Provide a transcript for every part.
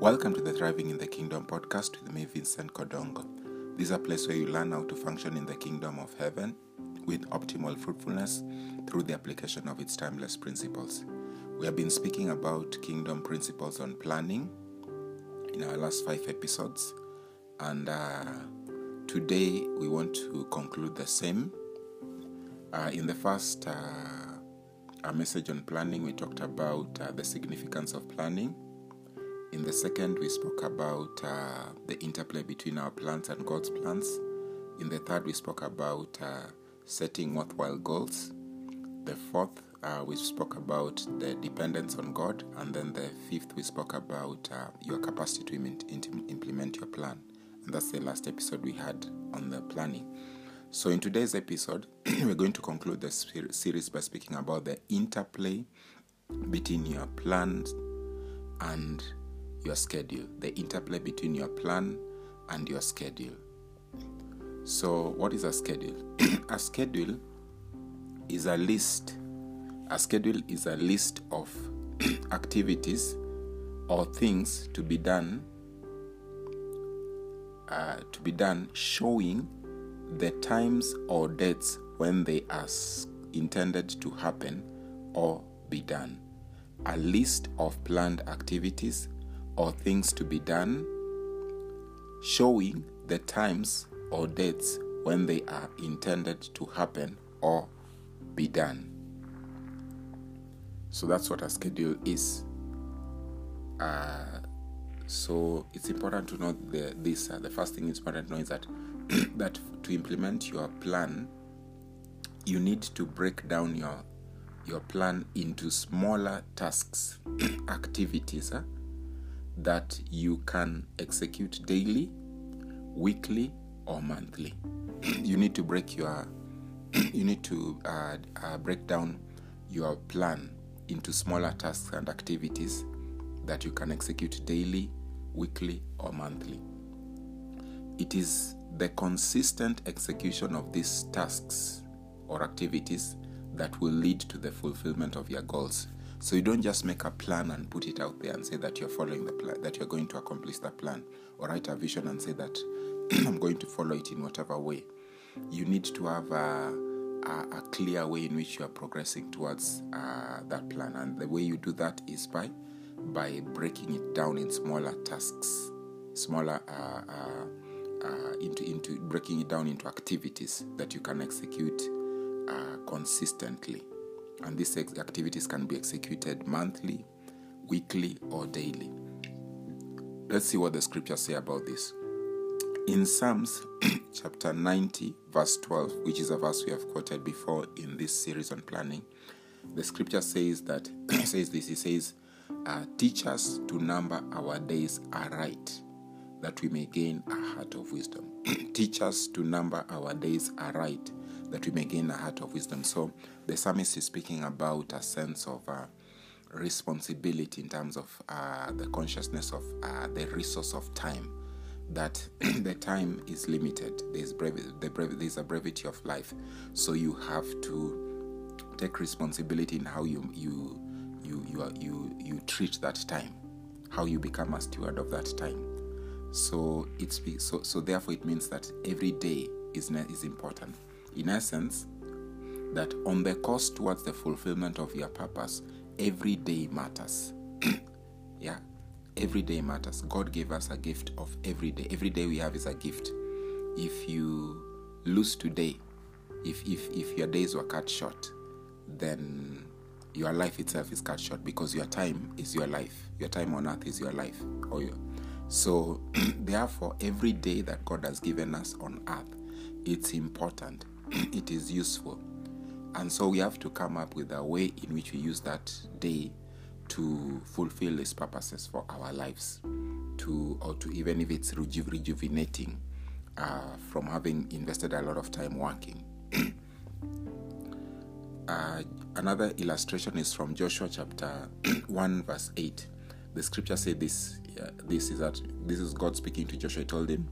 Welcome to the Thriving in the Kingdom podcast with me, Vincent Kodongo. This is a place where you learn how to function in the kingdom of heaven with optimal fruitfulness through the application of its timeless principles. We have been speaking about kingdom principles on planning in our last five episodes, and uh, today we want to conclude the same. Uh, in the first uh, message on planning, we talked about uh, the significance of planning in the second, we spoke about uh, the interplay between our plans and God's plans. In the third, we spoke about uh, setting worthwhile goals. The fourth, uh, we spoke about the dependence on God. And then the fifth, we spoke about uh, your capacity to Im- implement your plan. And that's the last episode we had on the planning. So, in today's episode, we're going to conclude the series by speaking about the interplay between your plans and your schedule, the interplay between your plan and your schedule. So, what is a schedule? a schedule is a list. A schedule is a list of activities or things to be done uh, to be done showing the times or dates when they are intended to happen or be done. A list of planned activities or things to be done, showing the times or dates when they are intended to happen or be done. So that's what a schedule is. Uh, so it's important to know the, this. Uh, the first thing it's important to know is that that to implement your plan, you need to break down your your plan into smaller tasks, activities. Huh? That you can execute daily, weekly, or monthly. you need to break your you need to uh, uh, break down your plan into smaller tasks and activities that you can execute daily, weekly, or monthly. It is the consistent execution of these tasks or activities that will lead to the fulfillment of your goals so you don't just make a plan and put it out there and say that you're following the plan, that you're going to accomplish the plan, or write a vision and say that I'm going to follow it in whatever way. You need to have a, a, a clear way in which you are progressing towards uh, that plan, and the way you do that is by by breaking it down in smaller tasks, smaller uh, uh, uh into into breaking it down into activities that you can execute uh, consistently and these activities can be executed monthly, weekly, or daily. Let's see what the scriptures say about this. In Psalms chapter 90, verse 12, which is a verse we have quoted before in this series on planning, the scripture says that says this. It says, uh, "Teach us to number our days aright, that we may gain a heart of wisdom." Teach us to number our days aright, that we may gain a heart of wisdom. So the psalmist is speaking about a sense of uh, responsibility in terms of uh, the consciousness of uh, the resource of time. That the time is limited. There's, brevi- the there's a brevity of life, so you have to take responsibility in how you you you you are, you, you treat that time, how you become a steward of that time. So it's so so therefore it means that every day is is important in essence, that on the course towards the fulfillment of your purpose, every day matters. yeah, every day matters. God gave us a gift of every day. Every day we have is a gift. If you lose today, if if if your days were cut short, then your life itself is cut short because your time is your life. Your time on earth is your life. Oh, or your, so therefore every day that God has given us on earth, it's important it is useful. And so we have to come up with a way in which we use that day to fulfill its purposes for our lives, to or to even if it's reju- rejuvenating uh, from having invested a lot of time working. uh, another illustration is from Joshua chapter 1 verse 8. The scripture says this. Uh, this is that this is God speaking to Joshua. He told him,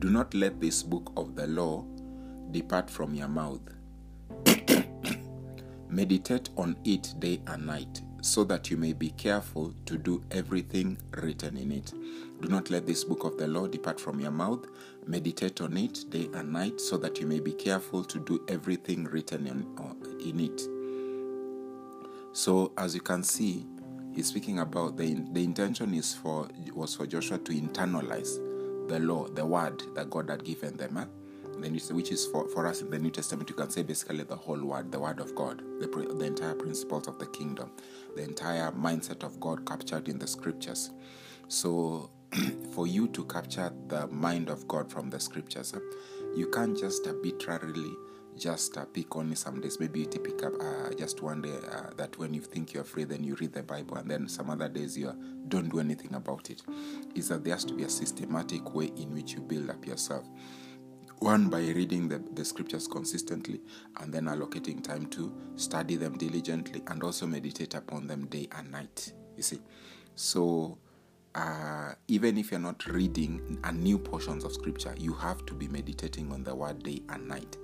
"Do not let this book of the law depart from your mouth. Meditate on it day and night, so that you may be careful to do everything written in it. Do not let this book of the law depart from your mouth. Meditate on it day and night, so that you may be careful to do everything written in, uh, in it. So, as you can see, he's speaking about the the intention is for was for Joshua to internalize the law, the word that God had given them. Which is for, for us in the New Testament, you can say basically the whole word, the word of God, the, the entire principles of the kingdom, the entire mindset of God captured in the scriptures. So, for you to capture the mind of God from the scriptures, you can't just arbitrarily just uh, pick only some days. Maybe you pick up uh, just one day uh, that when you think you're free, then you read the Bible, and then some other days you don't do anything about it. Is that there has to be a systematic way in which you build up yourself. One, by reading the, the scriptures consistently and then allocating time to study them diligently and also meditate upon them day and night. You see? So, uh, even if you're not reading a new portions of scripture, you have to be meditating on the word day and night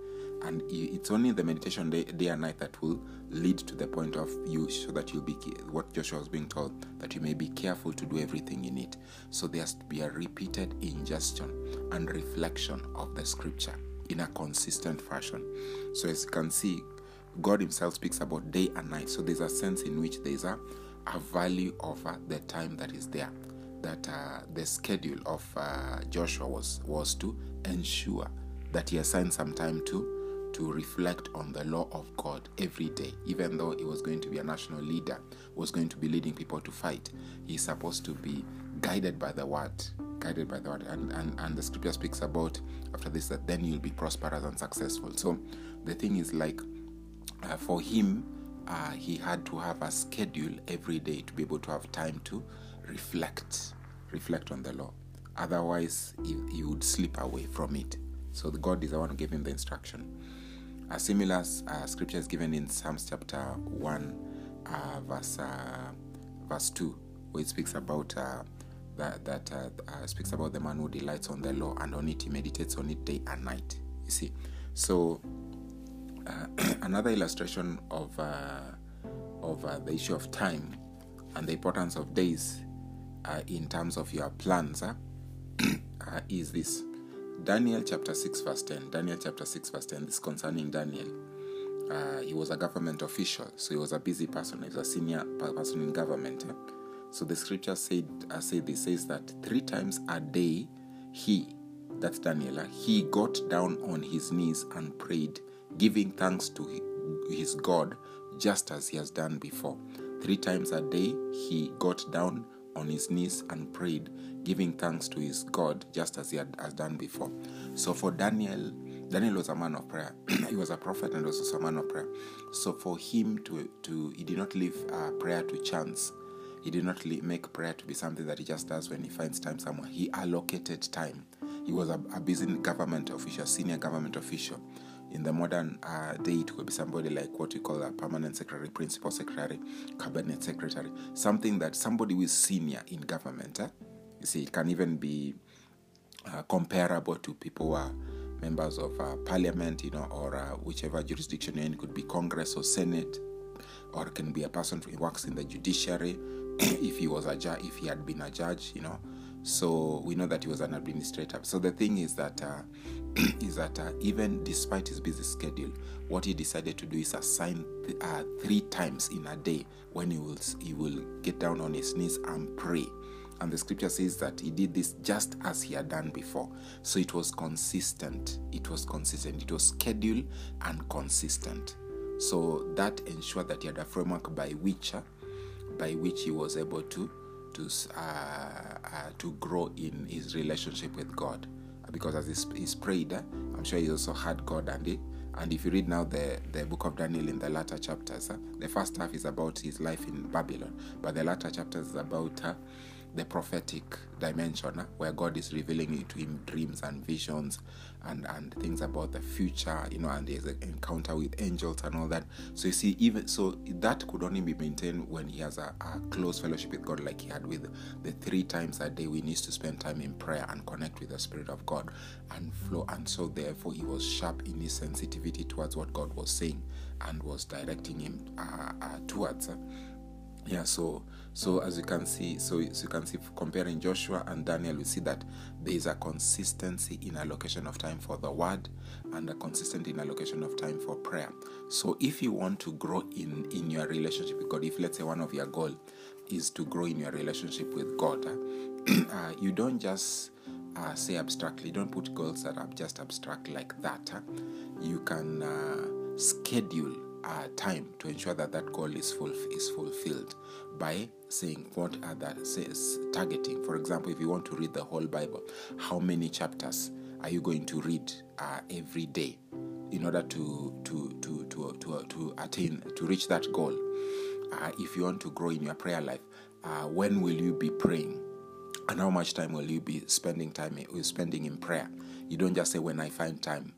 and it's only the meditation day, day and night that will lead to the point of you so that you'll be what joshua was being told that you may be careful to do everything in it so there has to be a repeated ingestion and reflection of the scripture in a consistent fashion. So as you can see god himself speaks about day and night. So there's a sense in which there's a, a value of uh, the time that is there that uh, the schedule of uh, joshua was was to ensure that he assigned some time to to reflect on the law of God every day, even though he was going to be a national leader, was going to be leading people to fight. He's supposed to be guided by the word, guided by the word. And, and, and the scripture speaks about after this that then you'll be prosperous and successful. So the thing is like uh, for him, uh, he had to have a schedule every day to be able to have time to reflect, reflect on the law. Otherwise, he, he would slip away from it. So God is the one who gave him the instruction. A similar uh, scripture is given in Psalms chapter 1, uh, verse, uh, verse 2, where it speaks about uh, that, that uh, speaks about the man who delights on the law and on it he meditates on it day and night. You see, so another illustration of of the issue of time and the importance of days in terms of your plans is this Daniel chapter 6, verse 10. Daniel chapter 6, verse 10. This concerning Daniel. Uh, he was a government official, so he was a busy person. He was a senior person in government. Eh? So the scripture said, uh, said this says that three times a day he, that's Daniel, uh, he got down on his knees and prayed, giving thanks to his God, just as he has done before. Three times a day he got down on his knees and prayed, giving thanks to his God, just as he had has done before. So for Daniel, Daniel was a man of prayer. he was a prophet and also a man of prayer. So for him to to he did not leave uh, prayer to chance. He did not make prayer to be something that he just does when he finds time somewhere. He allocated time. He was a, a busy government official, senior government official in the modern uh, day, it could be somebody like what we call a permanent secretary, principal secretary, cabinet secretary, something that somebody who is senior in government. Eh? You see, it can even be uh, comparable to people who are members of uh, parliament, you know, or uh, whichever jurisdiction you're in. It could be Congress or Senate, or it can be a person who works in the judiciary. if he was a judge, if he had been a judge, you know, so we know that he was an administrator. So the thing is that uh, is that uh, even despite his busy schedule, what he decided to do is assign th- uh, three times in a day when he will he will get down on his knees and pray. And the scripture says that he did this just as he had done before. So it was consistent. It was consistent. It was scheduled and consistent. So that ensured that he had a framework by which, uh, by which he was able to to uh, uh, to grow in his relationship with God because as he, he's prayed, I'm sure he also had God and it. And if you read now the, the book of Daniel in the latter chapters, uh, the first half is about his life in Babylon, but the latter chapters is about uh, the prophetic dimension uh, where God is revealing it to him dreams and visions and, and things about the future, you know, and there's an encounter with angels and all that. So you see, even so that could only be maintained when he has a, a close fellowship with God like he had with the three times a day we need to spend time in prayer and connect with the Spirit of God and flow. And so therefore he was sharp in his sensitivity towards what God was saying and was directing him uh, uh, towards. Uh, yeah so so as you can see so, so you can see comparing joshua and daniel we see that there is a consistency in allocation of time for the word and a consistent in allocation of time for prayer. So if you want to grow in in your relationship with god if let's say one of your goal is to grow in your relationship with god uh, you don't just uh, say abstractly you don't put goals that are just abstract like that. You can uh, schedule uh, time to ensure that that goal is full is fulfilled by saying what are that says targeting. For example if you want to read the whole bible how many chapters are you going to read uh, every day in order to to to to to, to attain to reach that goal? Uh, if you want to grow in your prayer life uh, when will you be praying? And how much time will you be spending time in, spending in prayer? You don't just say when i find time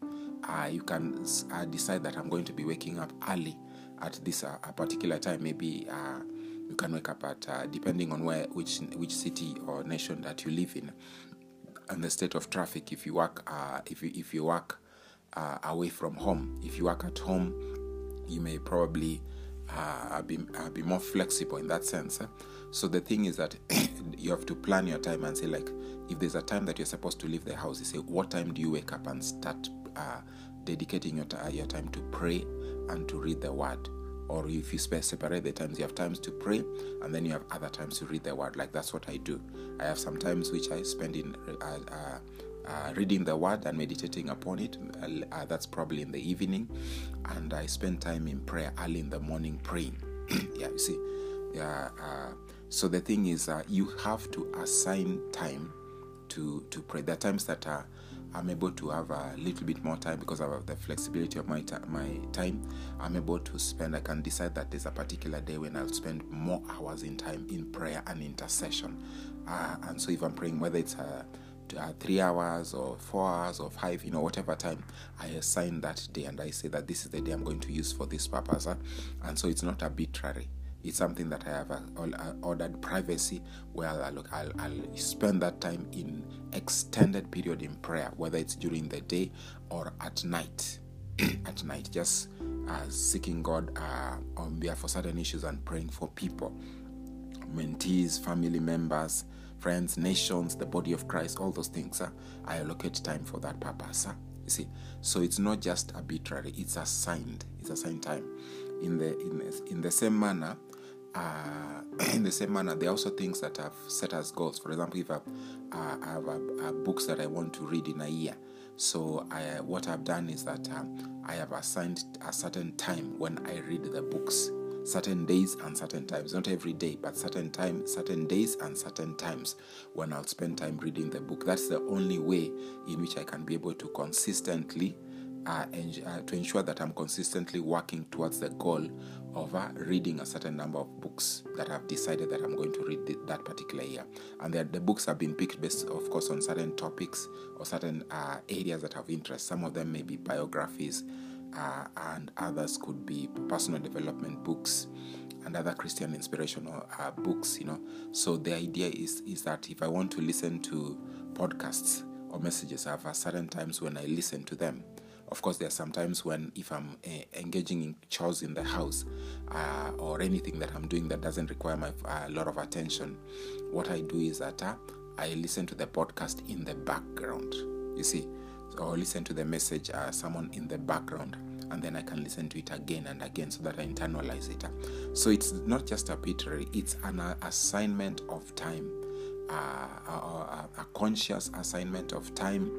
uh, you can uh, decide that I'm going to be waking up early at this uh, a particular time. Maybe uh, you can wake up at uh, depending on where which which city or nation that you live in, and the state of traffic. If you work uh, if you if you work away from home, if you work at home, you may probably be be more flexible in that sense. Eh? So the thing is that you have to plan your time and say like if there's a time that you're supposed to leave the house, you say what time do you wake up and start uh, dedicating your, t- your time to pray and to read the word. Or if you separate the times you have times to pray and then you have other times to read the word. Like that's what i do. I have some times which i spend in uh, uh, uh, reading the word and meditating upon it. Uh, that's probably in the evening. And i spend time in prayer early in the morning praying. Yeah you see. Yeah uh, so the thing is uh, you have to assign time to to pray. There are times that are I'm able to have a little bit more time because of the flexibility of my ta- my time. I'm able to spend. I can decide that there's a particular day when I'll spend more hours in time in prayer and intercession. Uh, and so if I'm praying, whether it's uh, uh, three hours or four hours or five, you know, whatever time, I assign that day and I say that this is the day I'm going to use for this purpose. Huh? And so it's not arbitrary it's something that I have uh, uh, ordered privacy where I'll, I'll, I'll, spend that time in extended period in prayer, whether it's during the day or at night. at night, just uh, seeking God uh, on behalf of certain issues and praying for people, mentees, family members, friends, nations, the body of Christ, all those things. Uh, I allocate time for that purpose. Uh, you see, so it's not just arbitrary; it's assigned. It's assigned time. In the in, in the same manner, uh, in the same manner, there are also things that I've set as goals. For example, if I've, uh, I have uh, books that I want to read in a year, so I, what I've done is that um, I have assigned a certain time when I read the books, certain days and certain times. Not every day, but certain time, certain days and certain times when I'll spend time reading the book. That's the only way in which I can be able to consistently uh, to ensure that I'm consistently working towards the goal of uh, reading a certain number of books that I've decided that I'm going to read th- that particular year. And the books have been picked based, of course, on certain topics or certain uh, areas that have interest. Some of them may be biographies, uh, and others could be personal development books and other Christian inspirational uh, books. You know, so the idea is is that if I want to listen to podcasts or messages, I have certain times when I listen to them of course, there are sometimes when if I'm uh, engaging in chores in the house uh, or anything that I'm doing that doesn't require my a uh, lot of attention, what I do is that uh, I listen to the podcast in the background. You see, or listen to the message uh, someone in the background and then I can listen to it again and again so that I internalize it. So it's not just a arbitrary, it's an assignment of time, uh, a, a, a, conscious assignment of time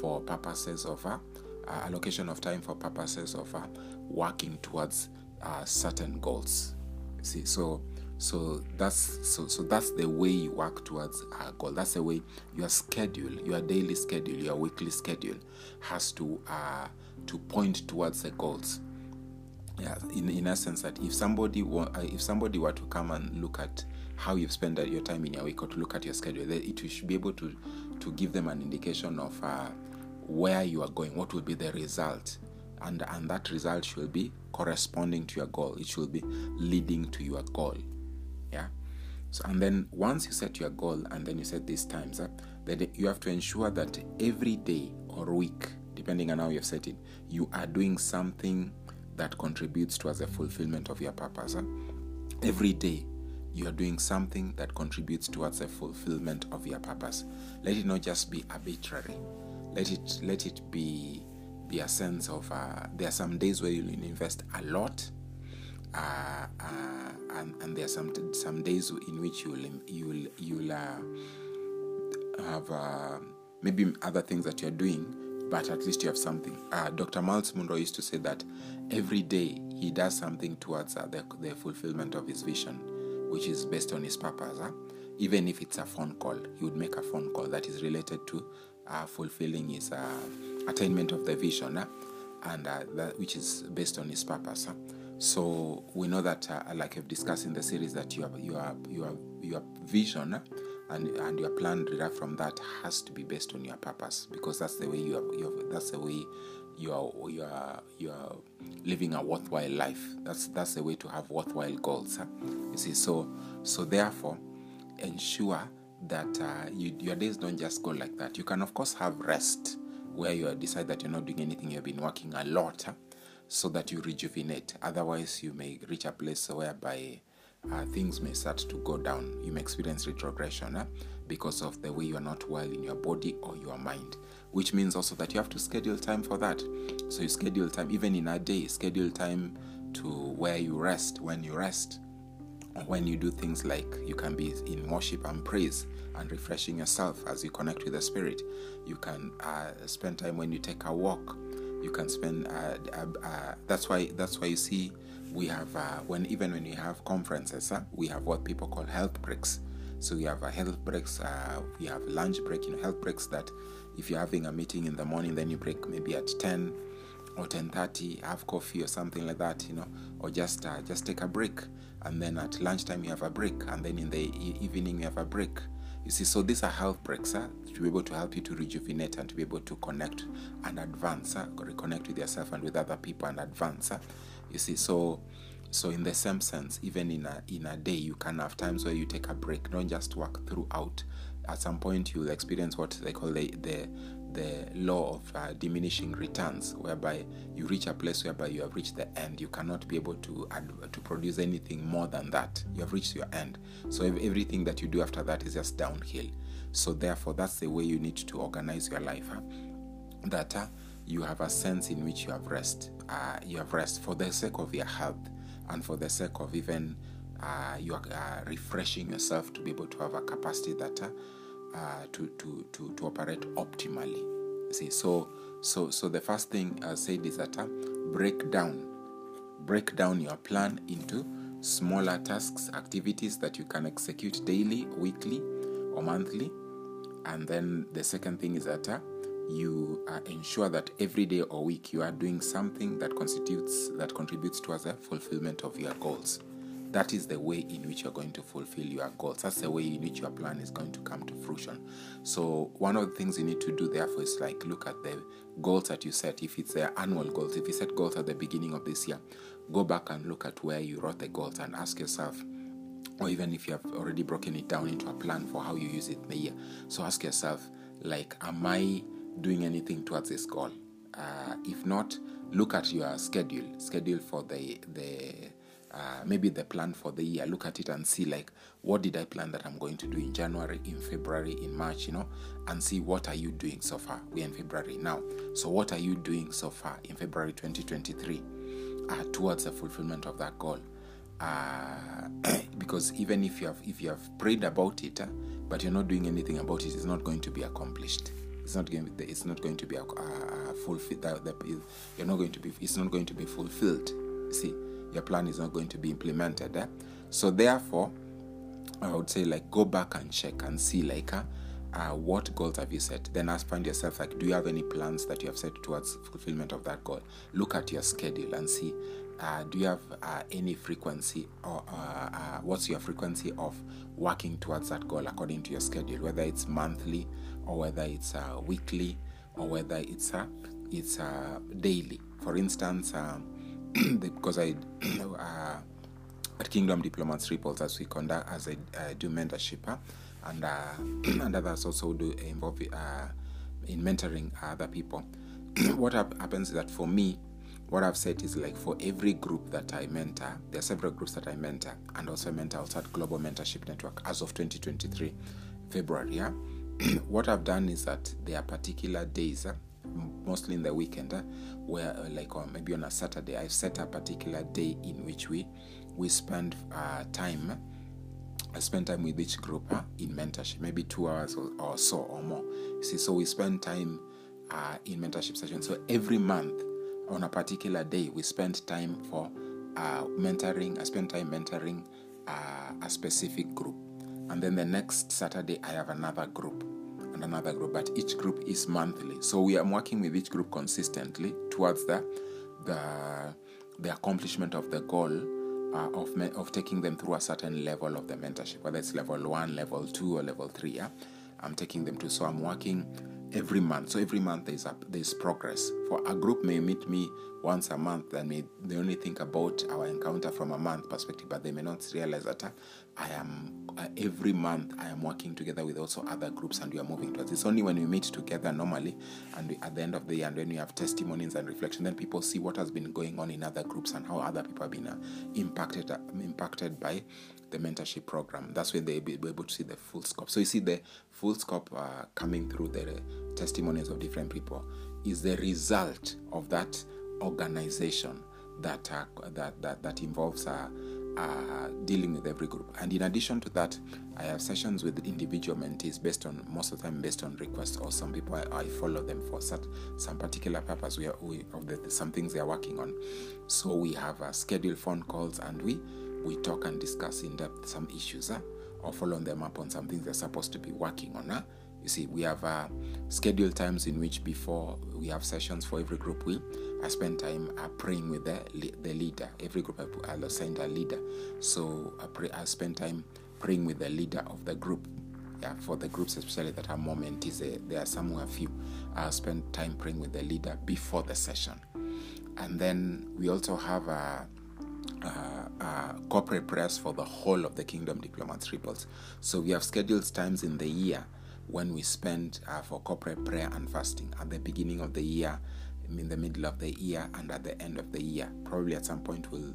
for purposes of uh, uh, allocation of time for purposes of uh, working towards uh, certain goals. See, so so that's so so that's the way you work towards a goal. That's the way your schedule, your daily schedule, your weekly schedule has to uh, to point towards the goals. Yeah, in in essence, that if somebody wa- uh, if somebody were to come and look at how you've spent your time in your week or to look at your schedule, it should be able to to give them an indication of uh, where you are going, what will be the result, and and that result should be corresponding to your goal. It should be leading to your goal. Yeah. So and then once you set your goal and then you set these times up, then you have to ensure that every day or week, depending on how you've set it, you are doing something that contributes towards the fulfillment of your purpose. Huh? Every day, you are doing something that contributes towards the fulfillment of your purpose. Let it not just be arbitrary. Let it let it be be a sense of uh, there are some days where you'll invest a lot, uh, uh, and, and there are some some days in which you'll you'll you'll uh, have uh, maybe other things that you're doing, but at least you have something. Uh, Dr. Myles Munroe used to say that every day he does something towards the, the fulfillment of his vision which is based on his purpose. Huh? Even if it's a phone call, he would make a phone call that is related to fulfilling his uh, attainment of the vision, huh? and uh, that, which is based on his purpose. Huh? So we know that, uh, like I've discussed in the series, that your your your your vision and and your plan derived from that has to be based on your purpose because that's the way you are. You that's the way you are you are you are living a worthwhile life. That's that's the way to have worthwhile goals. You see, so so therefore, ensure that uh, you, your days don't just go like that. You can of course have rest where you decide that you're not doing anything. You've been working a lot, huh? so that you rejuvenate. Otherwise, you may reach a place whereby uh, things may start to go down. You may experience retrogression huh? because of the way you are not well in your body or your mind which means also that you have to schedule time for that. So you schedule time, even in a day, schedule time to where you rest, when you rest, when you do things like you can be in worship and praise and refreshing yourself as you connect with the Spirit. You can uh, spend time when you take a walk. You can spend. Uh, uh, uh that's why. That's why you see we have uh, when even when you have conferences, we have what people call health breaks. So we have a health breaks. Uh, we have lunch break. You know, health breaks that if you're having a meeting in the morning then you break maybe at 10 or 10:30 have coffee or something like that you know or just just take a break and then at lunchtime you have a break and then in the e- evening you have a break you see so these are health breaks huh? to be able to help you to rejuvenate and to be able to connect and advance ah, huh? reconnect with yourself and with other people and advance huh? you see so so in the same sense even in a in a day you can have times where you take a break don't just work throughout at some point you'll experience what they call the the, the law of uh, diminishing returns, whereby you reach a place whereby you have reached the end. You cannot be able to to produce anything more than that. You have reached your end. So everything that you do after that is just downhill. So therefore, that's the way you need to organize your life. Huh? That uh, you have a sense in which you have rest. Uh, you have rest for the sake of your health and for the sake of even uh, you are uh, refreshing yourself to be able to have a capacity that uh, uh to, to, to, to operate optimally. See, so so so the first thing I said is that uh, break down, break down your plan into smaller tasks, activities that you can execute daily, weekly, or monthly. And then the second thing is that uh, you ensure that every day or week you are doing something that constitutes that contributes towards the fulfillment of your goals that is the way in which you're going to fulfill your goals. That's the way in which your plan is going to come to fruition. So, one of the things you need to do, therefore, is like look at the goals that you set. If it's the annual goals, if you set goals at the beginning of this year, go back and look at where you wrote the goals and ask yourself, or even if you have already broken it down into a plan for how you use it in the year. So, ask yourself, like, am I doing anything towards this goal? Uh, if not, look at your schedule, schedule for the the uh, maybe the plan for the year look at it and see like what did i plan that i'm going to do in january in february in march you know and see what are you doing so far. We're in february now. So what are you doing so far in february 2023 uh, towards the fulfillment of that goal? Uh, because even if you have if you have prayed about it uh, but you're not doing anything about it it's not going to be accomplished. It's not going to, it's not going to be a fulfilled you're not going to be it's not going to be fulfilled. See your plan is not going to be implemented. Eh? So therefore, I would say like go back and check and see like uh, uh, what goals have you set. Then ask find yourself like do you have any plans that you have set towards fulfillment of that goal? Look at your schedule and see uh, do you have uh, any frequency or uh, uh, what's your frequency of working towards that goal according to your schedule, whether it's monthly or whether it's uh, weekly or whether it's uh, it's daily. For instance. Um, because I uh, at Kingdom Diplomats Ripples as we conduct as I uh, do mentorship huh? and uh, and others also do involve uh, in mentoring other people. what happens is that for me, what I've said is like for every group that I mentor, there are several groups that I mentor, and also mentor outside Global Mentorship Network as of 2023 February. Yeah, what I've done is that there are particular days. Mostly in the weekend uh, where uh, like maybe on a saturday i set a particular day in which we we spend uh, time I spend time with each group uh, in mentorship, maybe two hours or, or, so or more. See, so we spend time uh, in mentorship sessions. So every month, on a particular day, we spend time for uh, mentoring. I spend time mentoring uh, a specific group, and then the next Saturday I have another group and another group. But each group is monthly, so we are working with each group consistently towards the the the accomplishment of the goal uh, of me- of taking them through a certain level of the mentorship, whether it's level one, level two, or level three. Yeah, I'm taking them to. So I'm working every month. So every month there's a, there's progress. For a group may meet me once a month and may they only think about our encounter from a month perspective, but they may not realize that uh, I am uh, every month I am working together with also other groups and we are moving towards. It's only when we meet together normally and we, at the end of the year and when we have testimonies and reflection, then people see what has been going on in other groups and how other people have been uh, impacted uh, impacted by the mentorship program. That's when they'll be able to see the full scope. So you see the full scope uh, coming through the testimonies of different people is the result of that organization that uh, that, that that involves uh, uh, dealing with every group. And in addition to that, I have sessions with individual mentees based on most of the time based on request, or some people I, I follow them for such, some particular purpose we, are, we of the, some things they are working on. So we have uh, scheduled phone calls and we we talk and discuss in depth some issues uh, or follow them up on some things they're supposed to be working on. Uh. You see, we have uh, scheduled times in which before we have sessions for every group. We I spend time uh, praying with the the leader. Every group I, I'll assign a leader, so I pray. I spend time praying with the leader of the group. Yeah, for the groups especially that are more mentees, there, are some who few. I'll spend time praying with the leader before the session, and then we also have a. Uh, uh, corporate prayers for the whole of the kingdom diplomats rebels so we have scheduled times in the year when we spend uh, for corporate prayer and fasting at the beginning of the year, in the middle of the year, and at the end of the year. Probably at some point we'll.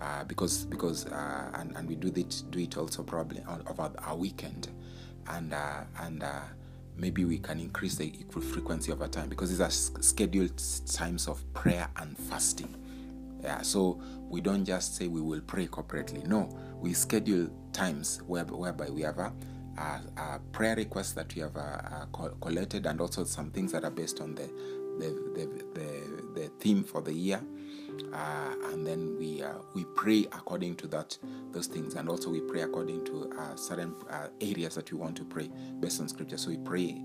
Uh, because because uh, and, and we do it do it also probably over our weekend and uh, and maybe we can increase the frequency over time because these are scheduled times of prayer and fasting yeah so we don't just say we will pray corporately. No we schedule times whereby we have a uh, uh, prayer requests that we have uh, uh collected and also some things that are based on the the, the, the, the theme for the year. Uh, and then we uh, we pray according to that those things, and also we pray according to certain areas that we want to pray based on scripture. So we pray,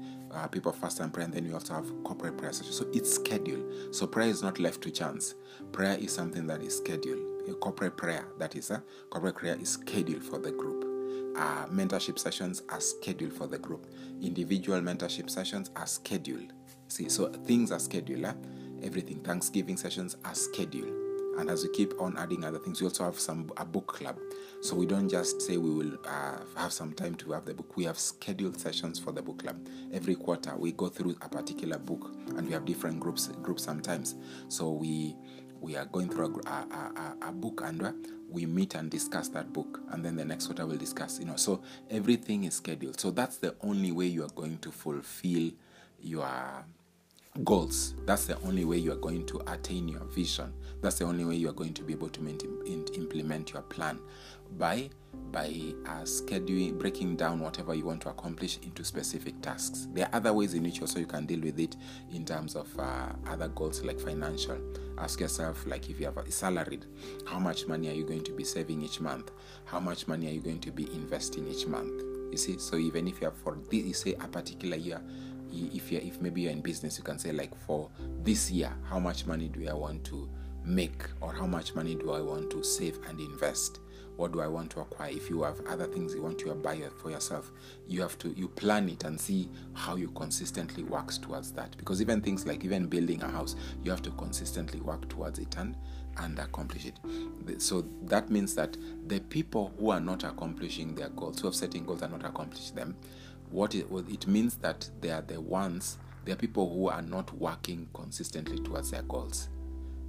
people fast and pray, and then we also have corporate prayer sessions. So it's scheduled. So prayer is not left to chance. Prayer is something that is scheduled. A corporate prayer, that is, a corporate prayer is scheduled for the group uh, mentorship sessions are scheduled for the group. Individual mentorship sessions are scheduled. See, so things are scheduled. Eh? Everything. Thanksgiving sessions are scheduled. And as we keep on adding other things, we also have some a book club. So we don't just say we will uh, have some time to have the book. We have scheduled sessions for the book club. Every quarter we go through a particular book, and we have different groups groups sometimes. So we we are going through a, a, a, a book and uh, we meet and discuss that book and then the next quarter we'll discuss you know. So everything is scheduled. So that's the only way you are going to fulfill your goals. That's the only way you are going to attain your vision. That's the only way you are going to be able to implement your plan by by uh, scheduling breaking down whatever you want to accomplish into specific tasks. There are other ways in which also you can deal with it in terms of uh, other goals like financial. Ask yourself like if you have a salaried how much money are you going to be saving each month? How much money are you going to be investing each month? You see so even if you have for this you say a particular year if you if maybe you're in business you can say like for this year how much money do i want to make or how much money do i want to save and invest what do I want to acquire? If you have other things you want to buy for yourself, you have to you plan it and see how you consistently works towards that. Because even things like even building a house, you have to consistently work towards it and and accomplish it. So that means that the people who are not accomplishing their goals, who have setting goals and not accomplish them, what it, it means that they are the ones, they are people who are not working consistently towards their goals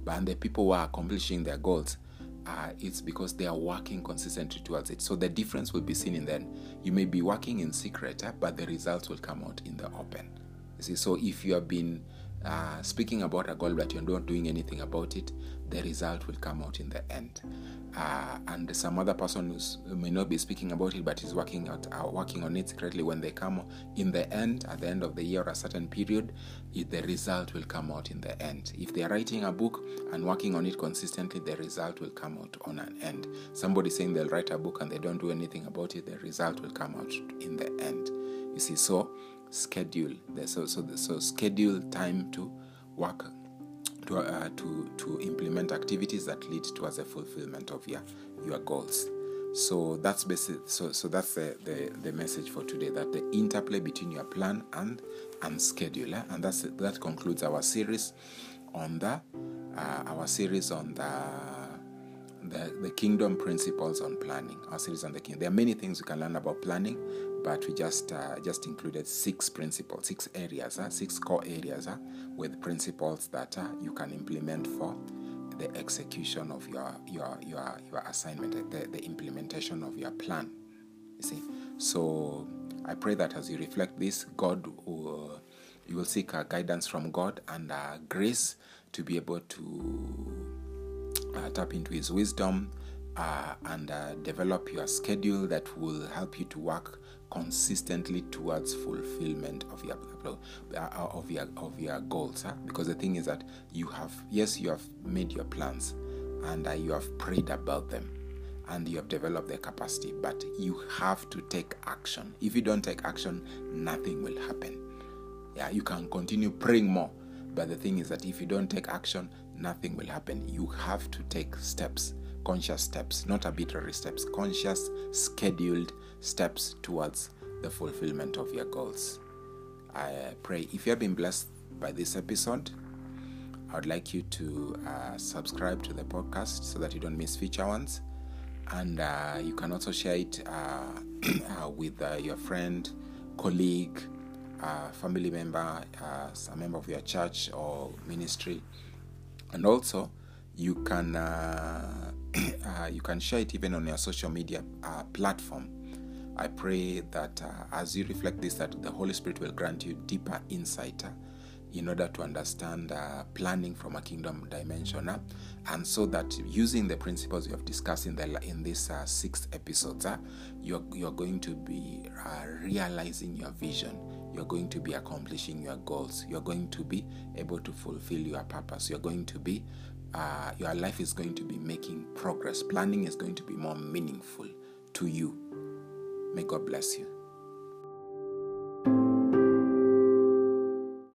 But the people who are accomplishing their goals, uh, it's because they are working consistently towards it. So the difference will be seen in then. You may be working in secret, uh, but the results will come out in the open. You see, so if you have been uh, speaking about a goal but you're not doing anything about it, the result will come out in the end. Uh, and some other person who may not be speaking about it but is working out uh, working on it secretly. When they come in the end at the end of the year or a certain period it, the result will come out in the end. If they are writing a book and working on it consistently the result will come out on an end. Somebody saying they'll write a book and they don't do anything about it the result will come out in the end. You see so schedule so so so schedule time to work to, uh, to, to implement activities that lead towards the fulfillment of your, your goals. So that's basic. So, so that's the, the, the message for today. That the interplay between your plan and and schedule, eh? and that's that concludes our series on the uh, our series on the the, the kingdom principles on planning. Our series on the kingdom. There are many things you can learn about planning, but we just uh, just included six principles, six areas, uh, six core areas uh, with principles that uh, you can implement for the execution of your your your, your assignment, the, the implementation of your plan. You see, so I pray that as you reflect this, God will you will seek uh, guidance from God and uh, grace to be able to uh, tap into His wisdom uh, and uh, develop your schedule that will help you to work consistently towards fulfillment of your uh, of your of your goals. Huh? Because the thing is that you have yes you have made your plans and uh, you have prayed about them and you have developed the capacity, but you have to take action. If you don't take action, nothing will happen. Yeah, you can continue praying more, but the thing is that if you don't take action, nothing will happen. You have to take steps, conscious steps, not arbitrary steps, conscious, scheduled steps towards the fulfillment of your goals. I pray if you have been blessed by this episode, I would like you to uh, subscribe to the podcast so that you don't miss future ones. And uh, you can also share it uh, uh with uh, your friend, colleague, uh, family member, a member of your church or ministry and also you can uh, uh, you can share it even on your social media uh, platform i pray that uh, as you reflect this that the holy spirit will grant you deeper insight uh, in order to understand uh, planning from a kingdom dimension and so that using the principles you have discussed in the in this six episodes you're, you're going to be realizing your vision you're going to be accomplishing your goals. You're going to be able to fulfill your purpose. You're going to be, uh, your life is going to be making progress. Planning is going to be more meaningful to you. May God bless you.